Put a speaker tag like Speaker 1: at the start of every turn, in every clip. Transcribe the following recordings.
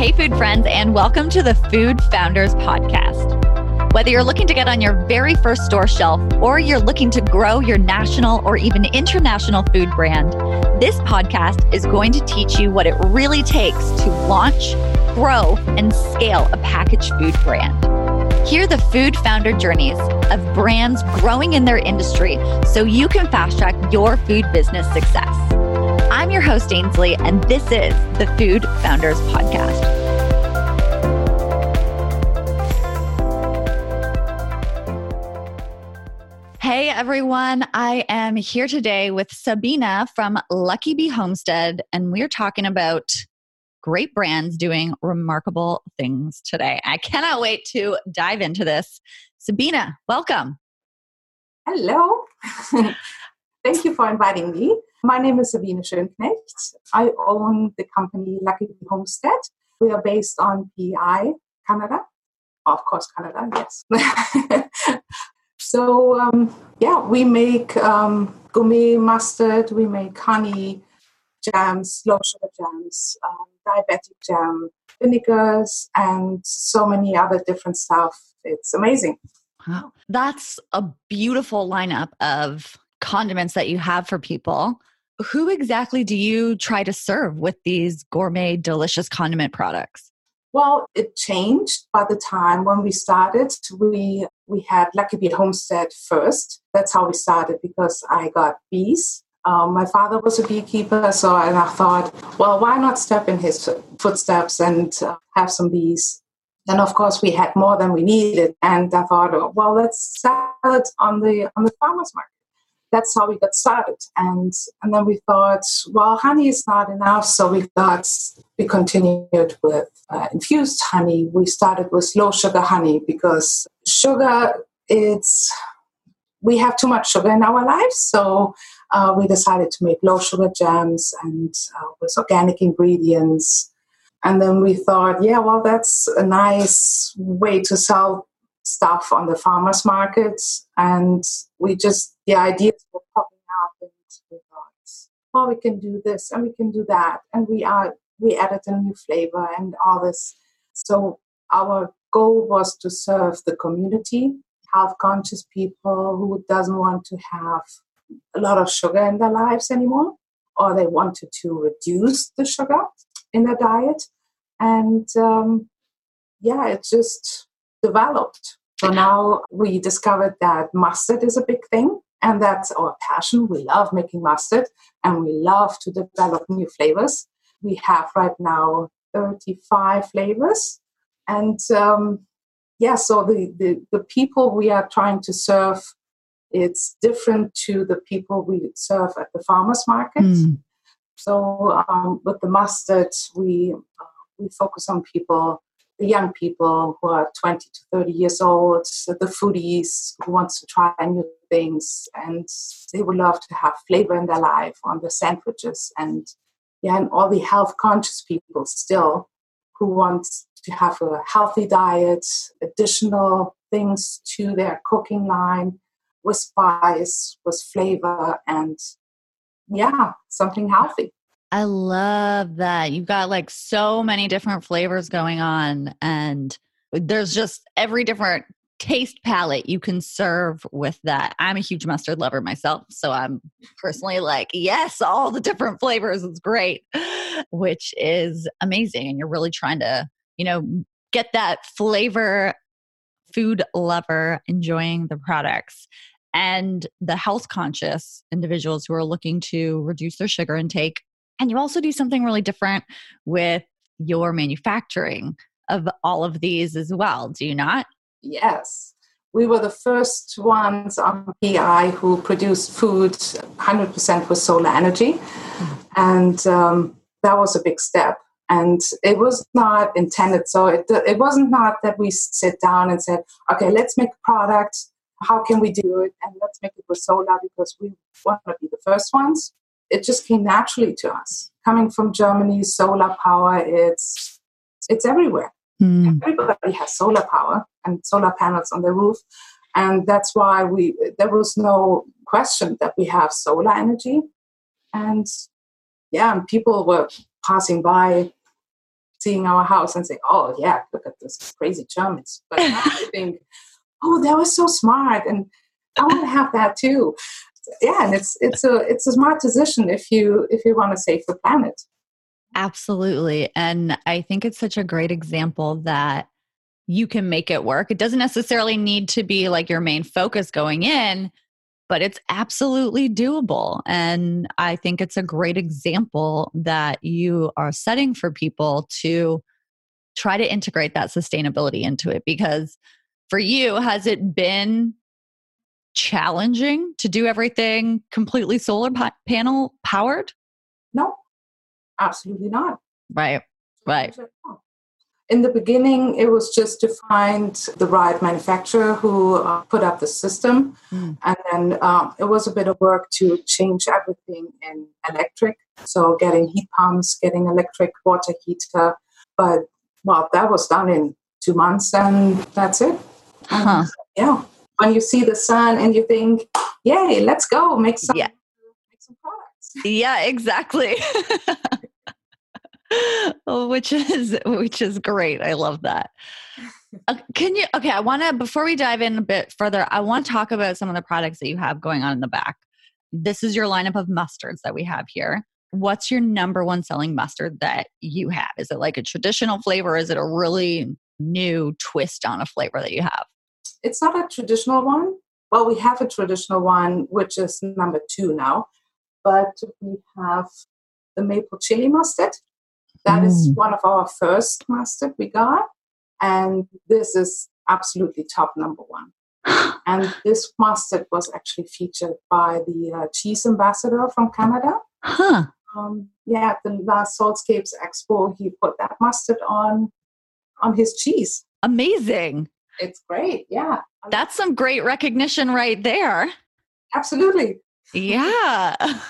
Speaker 1: Hey, food friends, and welcome to the Food Founders Podcast. Whether you're looking to get on your very first store shelf or you're looking to grow your national or even international food brand, this podcast is going to teach you what it really takes to launch, grow, and scale a packaged food brand. Hear the food founder journeys of brands growing in their industry so you can fast track your food business success. I'm your host, Ainsley, and this is the Food Founders Podcast. Hey everyone, I am here today with Sabina from Lucky Bee Homestead, and we're talking about great brands doing remarkable things today. I cannot wait to dive into this. Sabina, welcome.
Speaker 2: Hello. Thank you for inviting me. My name is Sabine Schönknecht. I own the company Lucky Homestead. We are based on PEI, Canada. Of course, Canada, yes. so, um, yeah, we make um, gourmet mustard, we make honey jams, low sugar jams, um, diabetic jam, vinegars, and so many other different stuff. It's amazing.
Speaker 1: Wow. That's a beautiful lineup of condiments that you have for people who exactly do you try to serve with these gourmet, delicious condiment products?
Speaker 2: Well, it changed by the time when we started. We we had Lucky Bee Homestead first. That's how we started because I got bees. Um, my father was a beekeeper, so and I thought, well, why not step in his footsteps and uh, have some bees? Then, of course, we had more than we needed, and I thought, oh, well, let's sell it on the on the farmers market that's how we got started. And and then we thought, well, honey is not enough, so we thought we continued with uh, infused honey. We started with low sugar honey because sugar it's we have too much sugar in our lives, so uh, we decided to make low sugar jams and uh, with organic ingredients. And then we thought, yeah, well, that's a nice way to sell stuff on the farmers markets and we just the ideas were popping up and we thought oh we can do this and we can do that and we are we added a new flavor and all this so our goal was to serve the community health conscious people who doesn't want to have a lot of sugar in their lives anymore or they wanted to reduce the sugar in their diet and um, yeah it just developed. So now we discovered that mustard is a big thing, and that's our passion. We love making mustard and we love to develop new flavors. We have right now 35 flavors. And um, yeah, so the, the, the people we are trying to serve, it's different to the people we serve at the farmers market. Mm. So um, with the mustard, we, uh, we focus on people the young people who are 20 to 30 years old, the foodies who wants to try new things, and they would love to have flavor in their life on the sandwiches, and yeah, and all the health conscious people still who want to have a healthy diet, additional things to their cooking line with spice, with flavor, and yeah, something healthy.
Speaker 1: I love that. You've got like so many different flavors going on, and there's just every different taste palette you can serve with that. I'm a huge mustard lover myself, so I'm personally like, yes, all the different flavors is great, which is amazing. And you're really trying to, you know, get that flavor food lover enjoying the products and the health conscious individuals who are looking to reduce their sugar intake and you also do something really different with your manufacturing of all of these as well, do you not?
Speaker 2: Yes. We were the first ones on PI who produced food 100% with solar energy. Mm-hmm. And um, that was a big step. And it was not intended. So it, it wasn't not that we sit down and said, okay, let's make a product. How can we do it? And let's make it with solar because we want to be the first ones it just came naturally to us. Coming from Germany, solar power, it's it's everywhere. Mm. Everybody has solar power and solar panels on the roof. And that's why we there was no question that we have solar energy. And yeah, and people were passing by seeing our house and say, "Oh yeah, look at this crazy Germans." But now I think, "Oh, they were so smart," and I want to have that too. Yeah, and it's it's a it's a smart decision if you if you want to save the planet.
Speaker 1: Absolutely, and I think it's such a great example that you can make it work. It doesn't necessarily need to be like your main focus going in, but it's absolutely doable. And I think it's a great example that you are setting for people to try to integrate that sustainability into it because for you, has it been challenging to do everything completely solar pa- panel powered?
Speaker 2: No, absolutely not.
Speaker 1: Right, right
Speaker 2: in the beginning, it was just to find the right manufacturer who uh, put up the system. Mm. And then um, it was a bit of work to change everything in electric. So getting heat pumps, getting electric water heater. But well, that was done in two months and that's it. Huh. yeah. When you see the sun and you think, yay, let's go, make some, yeah. make some products.
Speaker 1: Yeah, exactly. which is which is great. I love that. Uh, can you okay, I want to before we dive in a bit further, I want to talk about some of the products that you have going on in the back. This is your lineup of mustards that we have here. What's your number one selling mustard that you have? Is it like a traditional flavor? is it a really new twist on a flavor that you have?
Speaker 2: It's not a traditional one. Well, we have a traditional one, which is number two now, but we have the maple chili mustard that mm. is one of our first mustard we got. And this is absolutely top number one. and this mustard was actually featured by the uh, cheese ambassador from Canada. Huh. Um, yeah, the last Saltscapes Expo, he put that mustard on on his cheese.
Speaker 1: Amazing.
Speaker 2: It's great. Yeah.
Speaker 1: That's some great recognition right there.
Speaker 2: Absolutely.
Speaker 1: Yeah.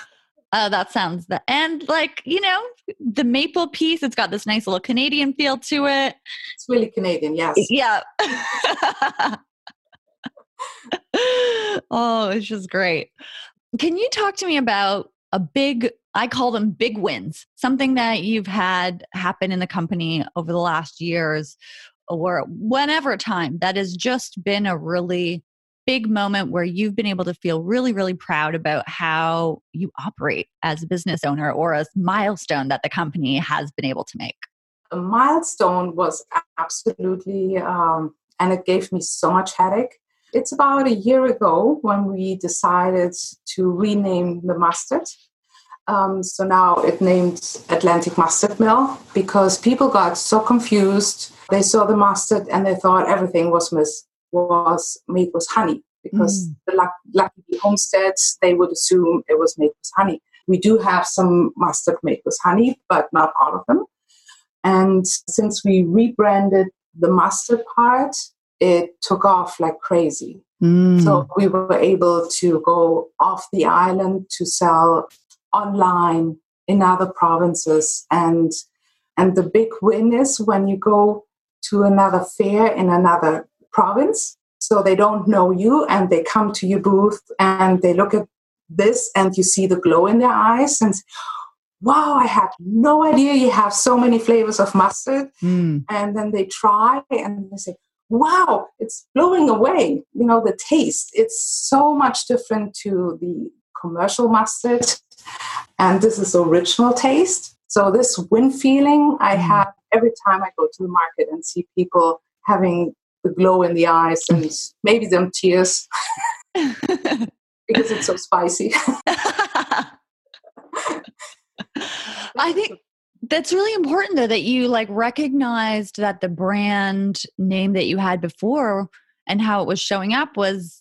Speaker 1: Oh, that sounds the and like you know the maple piece. It's got this nice little Canadian feel to it.
Speaker 2: It's really Canadian, yes.
Speaker 1: Yeah. oh, it's just great. Can you talk to me about a big? I call them big wins. Something that you've had happen in the company over the last years, or whenever time that has just been a really big moment where you've been able to feel really, really proud about how you operate as a business owner or a milestone that the company has been able to make?
Speaker 2: A milestone was absolutely, um, and it gave me so much headache. It's about a year ago when we decided to rename the mustard. Um, so now it named Atlantic Mustard Mill because people got so confused. They saw the mustard and they thought everything was mis- was made with honey because mm. the Lucky homesteads, they would assume it was made with honey. We do have some mustard made with honey, but not all of them. And since we rebranded the mustard part, it took off like crazy. Mm. So we were able to go off the island to sell online in other provinces and and the big win is when you go to another fair in another province. So they don't know you and they come to your booth and they look at this and you see the glow in their eyes and wow, I had no idea you have so many flavors of mustard. Mm. And then they try and they say, wow, it's blowing away. You know, the taste, it's so much different to the commercial mustard. And this is original taste. So this win feeling I hmm. have every time I go to the market and see people having the glow in the eyes and maybe them tears because it's so spicy.
Speaker 1: I think that's really important though that you like recognized that the brand name that you had before and how it was showing up was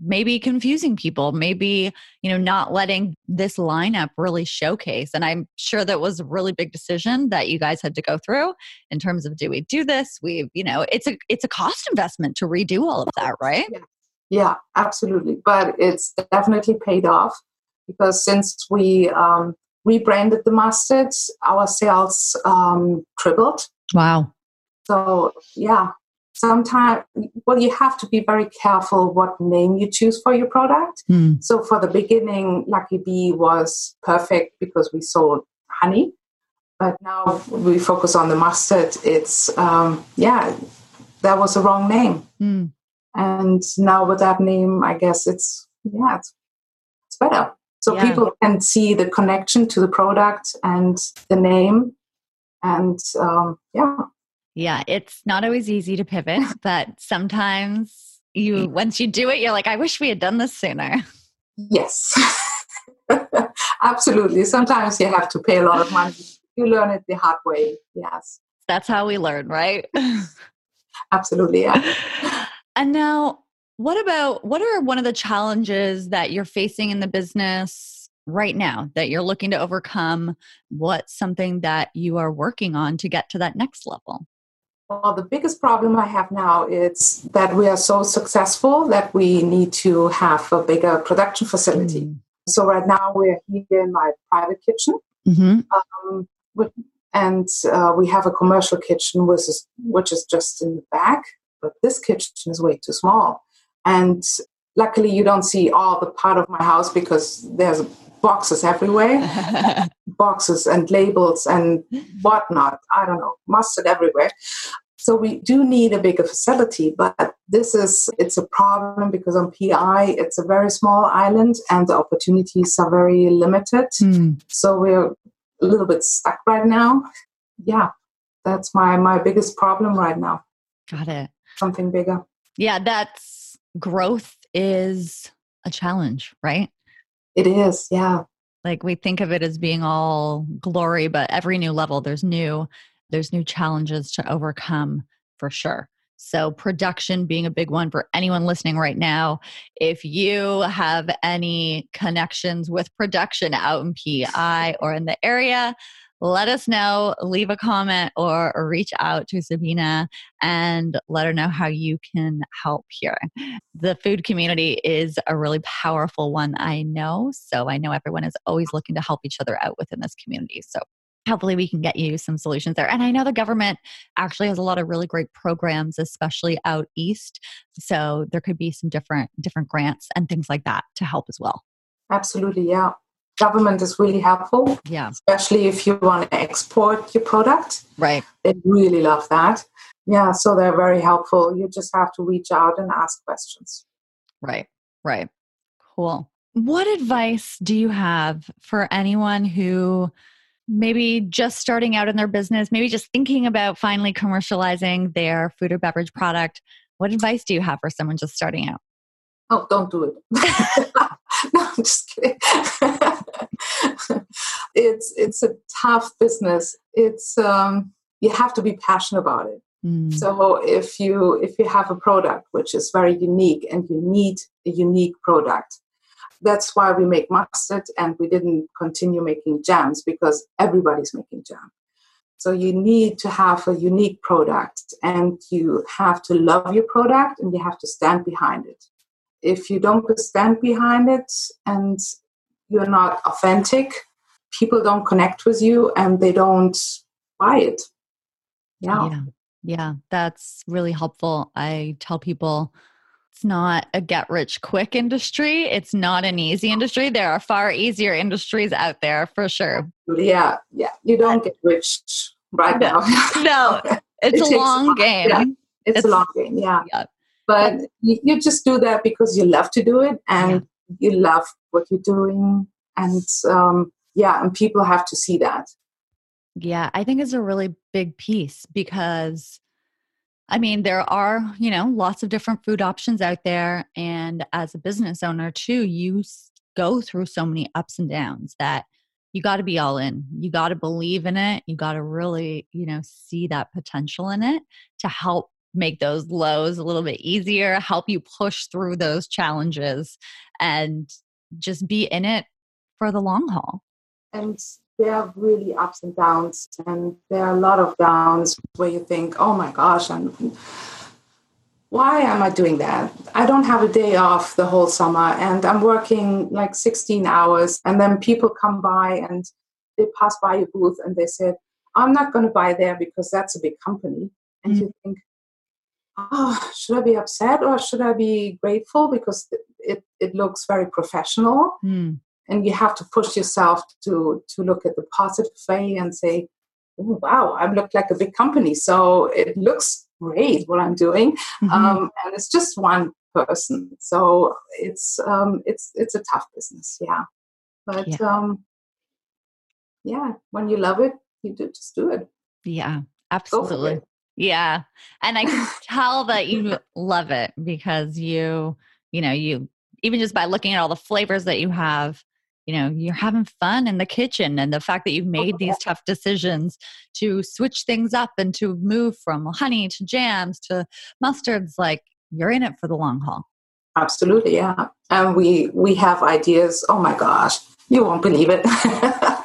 Speaker 1: maybe confusing people maybe you know not letting this lineup really showcase and i'm sure that was a really big decision that you guys had to go through in terms of do we do this? We you know it's a it's a cost investment to redo all of that right?
Speaker 2: Yeah, yeah absolutely but it's definitely paid off because since we um, rebranded the mustard our sales um, tripled.
Speaker 1: Wow.
Speaker 2: So yeah sometimes well you have to be very careful what name you choose for your product mm. so for the beginning lucky bee was perfect because we sold honey But now we focus on the mustard. It's, um, yeah, that was the wrong name. Mm. And now with that name, I guess it's, yeah, it's, it's better. So yeah. people can see the connection to the product and the name. And um, yeah.
Speaker 1: Yeah, it's not always easy to pivot, but sometimes you, mm. once you do it, you're like, I wish we had done this sooner.
Speaker 2: Yes, absolutely. Sometimes you have to pay a lot of money. You learn it the hard way. Yes.
Speaker 1: That's how we learn, right?
Speaker 2: absolutely. Yeah.
Speaker 1: And now, what about what are one of the challenges that you're facing in the business right now that you're looking to overcome? What's something that you are working on to get to that next level?
Speaker 2: Well, the biggest problem I have now is that we are so successful that we need to have a bigger production facility. Mm. So right now we're here in my private kitchen, mm-hmm. um, with, and uh, we have a commercial kitchen which is which is just in the back. But this kitchen is way too small, and luckily you don't see all the part of my house because there's boxes everywhere boxes and labels and whatnot. I don't know mustard everywhere. So we do need a bigger facility but this is it's a problem because on pi it's a very small island and the opportunities are very limited. Mm. so we're a little bit stuck right now. Yeah that's my my biggest problem right now.
Speaker 1: Got it.
Speaker 2: Something bigger.
Speaker 1: Yeah that's growth is a challenge right
Speaker 2: it is, yeah.
Speaker 1: Like we think of it as being all glory, but every new level there's new there's new challenges to overcome for sure. So, production being a big one for anyone listening right now. If you have any connections with production out in PI or in the area, let us know, leave a comment, or, reach out to Sabina and let her know how you can help here. The food community is a really powerful one, I know. So I know everyone is always looking to help each other out within this community. So hopefully we can get you some solutions there and i know the government actually has a lot of really great programs especially out east so there could be some different different grants and things like that to help as well
Speaker 2: absolutely yeah government is really helpful.
Speaker 1: Yeah.
Speaker 2: Especially if you want to export your product.
Speaker 1: Right.
Speaker 2: They really love that. Yeah. So they're very helpful. You just have to reach out and ask questions.
Speaker 1: Right. Right. Cool. What advice do you have for anyone who maybe just starting out in their business, maybe just thinking about finally commercializing their food or beverage product? What advice do you have for someone just starting out?
Speaker 2: Oh, don't do it. no, I'm just kidding. it's it's a tough business. It's um, you have to be passionate about it. Mm. So if you if you have a product which is very unique and you need a unique product, that's why we make mustard and we didn't continue making jams because everybody's making jam. So you need to have a unique product and you have to love your product and you have to stand behind it if you don't stand behind it and you're not authentic, people don't connect with you and they don't buy it.
Speaker 1: Yeah. yeah. Yeah, that's really helpful. I tell people it's not a get rich quick industry. It's not an easy industry. There are far easier industries out there for sure.
Speaker 2: Yeah, yeah. You don't get rich right
Speaker 1: no.
Speaker 2: now.
Speaker 1: no, it's it a long game.
Speaker 2: Yeah. It's, it's, a long game. Yeah. yeah but you, you, just do that because you love to do it and yeah. you love what you're doing. And um, yeah and people have to see that.
Speaker 1: Yeah i think it's a really big piece because i mean there are you know lots of different food options out there. And as a business owner too you go through so many ups and downs that you got to be all in. You got to believe in it. You got to really you know see that potential in it to help make those lows a little bit easier, help you push through those challenges, and just be in it for the long haul.
Speaker 2: And there are really ups and downs, and there are a lot of downs where you think, oh my gosh, I'm, why am I doing that? I don't have a day off the whole summer, and I'm working like 16 hours, and then people come by and they pass by your booth and they said, I'm not going to buy there because that's a big company. And mm. you think, oh, should I be upset or should I be grateful because it, it looks very professional? Mm. And you have to push yourself to, to look at the positive way and say, oh, wow, I look like a big company. So it looks great what I'm doing. Mm-hmm. Um, and it's just one person. So it's um, it's it's a tough business, yeah. But yeah. Um, yeah, when you love it, you do just do it.
Speaker 1: Yeah, absolutely. Yeah. And I can tell that you love it because you, you know, you even just by looking at all the flavors that you have, you know, you're having fun in the kitchen and the fact that you've oh, made these tough decisions to switch things up and to move from honey to jams to mustards like you're in it for the long haul.
Speaker 2: Absolutely, yeah. And we we have ideas, oh my gosh, you won't believe it.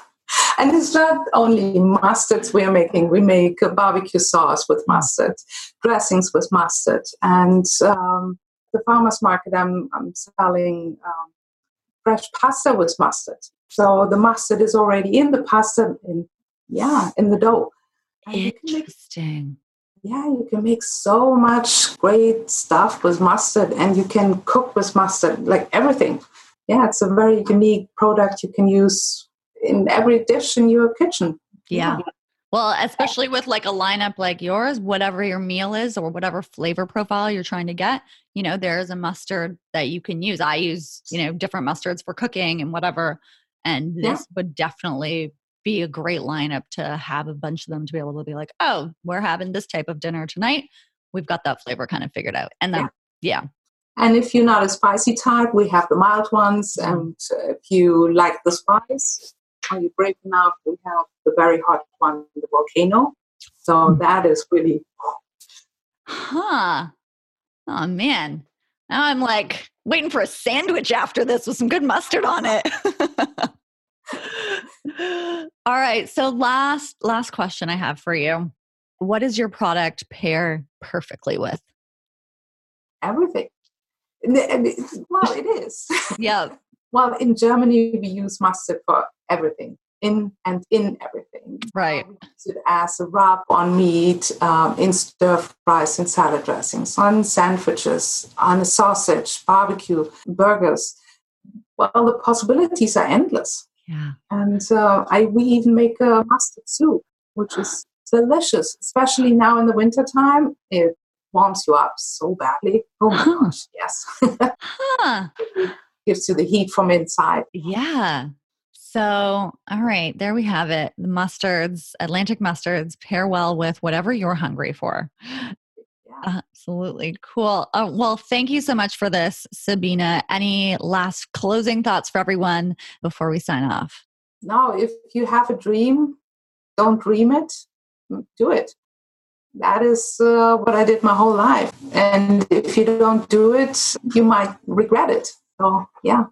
Speaker 2: And it's not only mustards we're making. We make a barbecue sauce with mustard, dressings with mustard, and um, the farmers market. I'm I'm selling um, fresh pasta with mustard. So the mustard is already in the pasta, in yeah, in the dough.
Speaker 1: Interesting.
Speaker 2: yeah, you can make so much great stuff with mustard, and you can cook with mustard, like everything. Yeah, it's a very unique product you can use in every dish in your kitchen.
Speaker 1: Yeah. Mm-hmm. Well, especially with like a lineup like yours, whatever your meal is or whatever flavor profile you're trying to get, you know, there's a mustard that you can use. I use, you know, different mustards for cooking and whatever. And this yeah. would definitely be a great lineup to have a bunch of them to be able to be like, oh, we're having this type of dinner tonight. We've got that flavor kind of figured out. And then, yeah. yeah.
Speaker 2: And if you're not a spicy type, we have the mild ones. And if you like the spice, are you brave enough? We have the very hot one, the volcano. So hmm. that is really.
Speaker 1: Huh. Oh, man. Now I'm like waiting for a sandwich after this with some good mustard on it. All right. So last last question I have for you. What does your product pair perfectly with?
Speaker 2: Everything. Well, it is.
Speaker 1: Yeah.
Speaker 2: Well, in Germany, we use mustard for everything in and in everything.
Speaker 1: Right.
Speaker 2: Use it as a rub on meat, um, in stir fries and salad dressings, on sandwiches, on a sausage, barbecue, burgers. Well, the possibilities are endless.
Speaker 1: Yeah.
Speaker 2: And uh, I we even make a mustard soup, which is delicious, especially now in the wintertime. It warms you up so badly. Oh my huh. gosh, yes. huh. Gives you the heat from inside.
Speaker 1: Yeah. So, all right, there we have it. The mustards, Atlantic mustards, pair well with whatever you're hungry for. Absolutely cool. Uh, well, thank you so much for this, Sabina. Any last closing thoughts for everyone before we sign off?
Speaker 2: No, if you have a dream, don't dream it, do it. That is uh, what I did my whole life. And if you don't do it, you might regret it. So, yeah,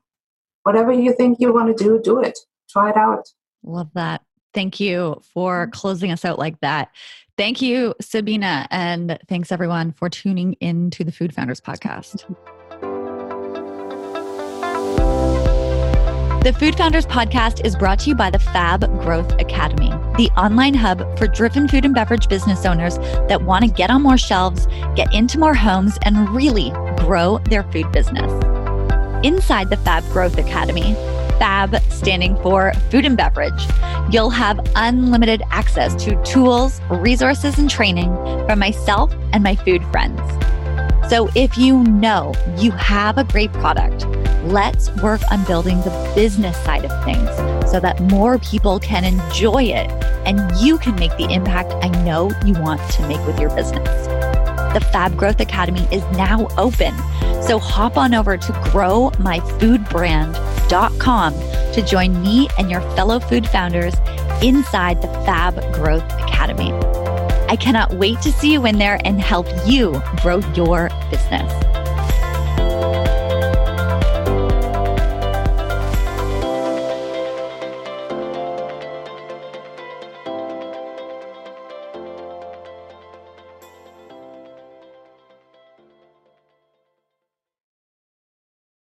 Speaker 2: whatever you think you want to do, do it try it out.
Speaker 1: Love that. Thank you for mm-hmm. closing us out like that. Thank you, Sabina. And thanks everyone for tuning in to the Food Founders Podcast. The Food Founders Podcast is brought to you by the Fab Growth Academy, the online hub for driven food and beverage business owners that want to get on more shelves, get into more homes, and really grow their food business. Inside the Fab Growth Academy, FAB standing for food and beverage, you'll have unlimited access to tools, resources, and training from myself and my food friends. So if you know you have a great product, let's work on building the business side of things so that more people can enjoy it and you can make the impact I know you want to make with your business. The Fab Growth Academy is now open. So hop on over to growmyfoodbrand.com to join me and your fellow food founders inside the Fab Growth Academy. I cannot wait to see you in there and help you grow your business.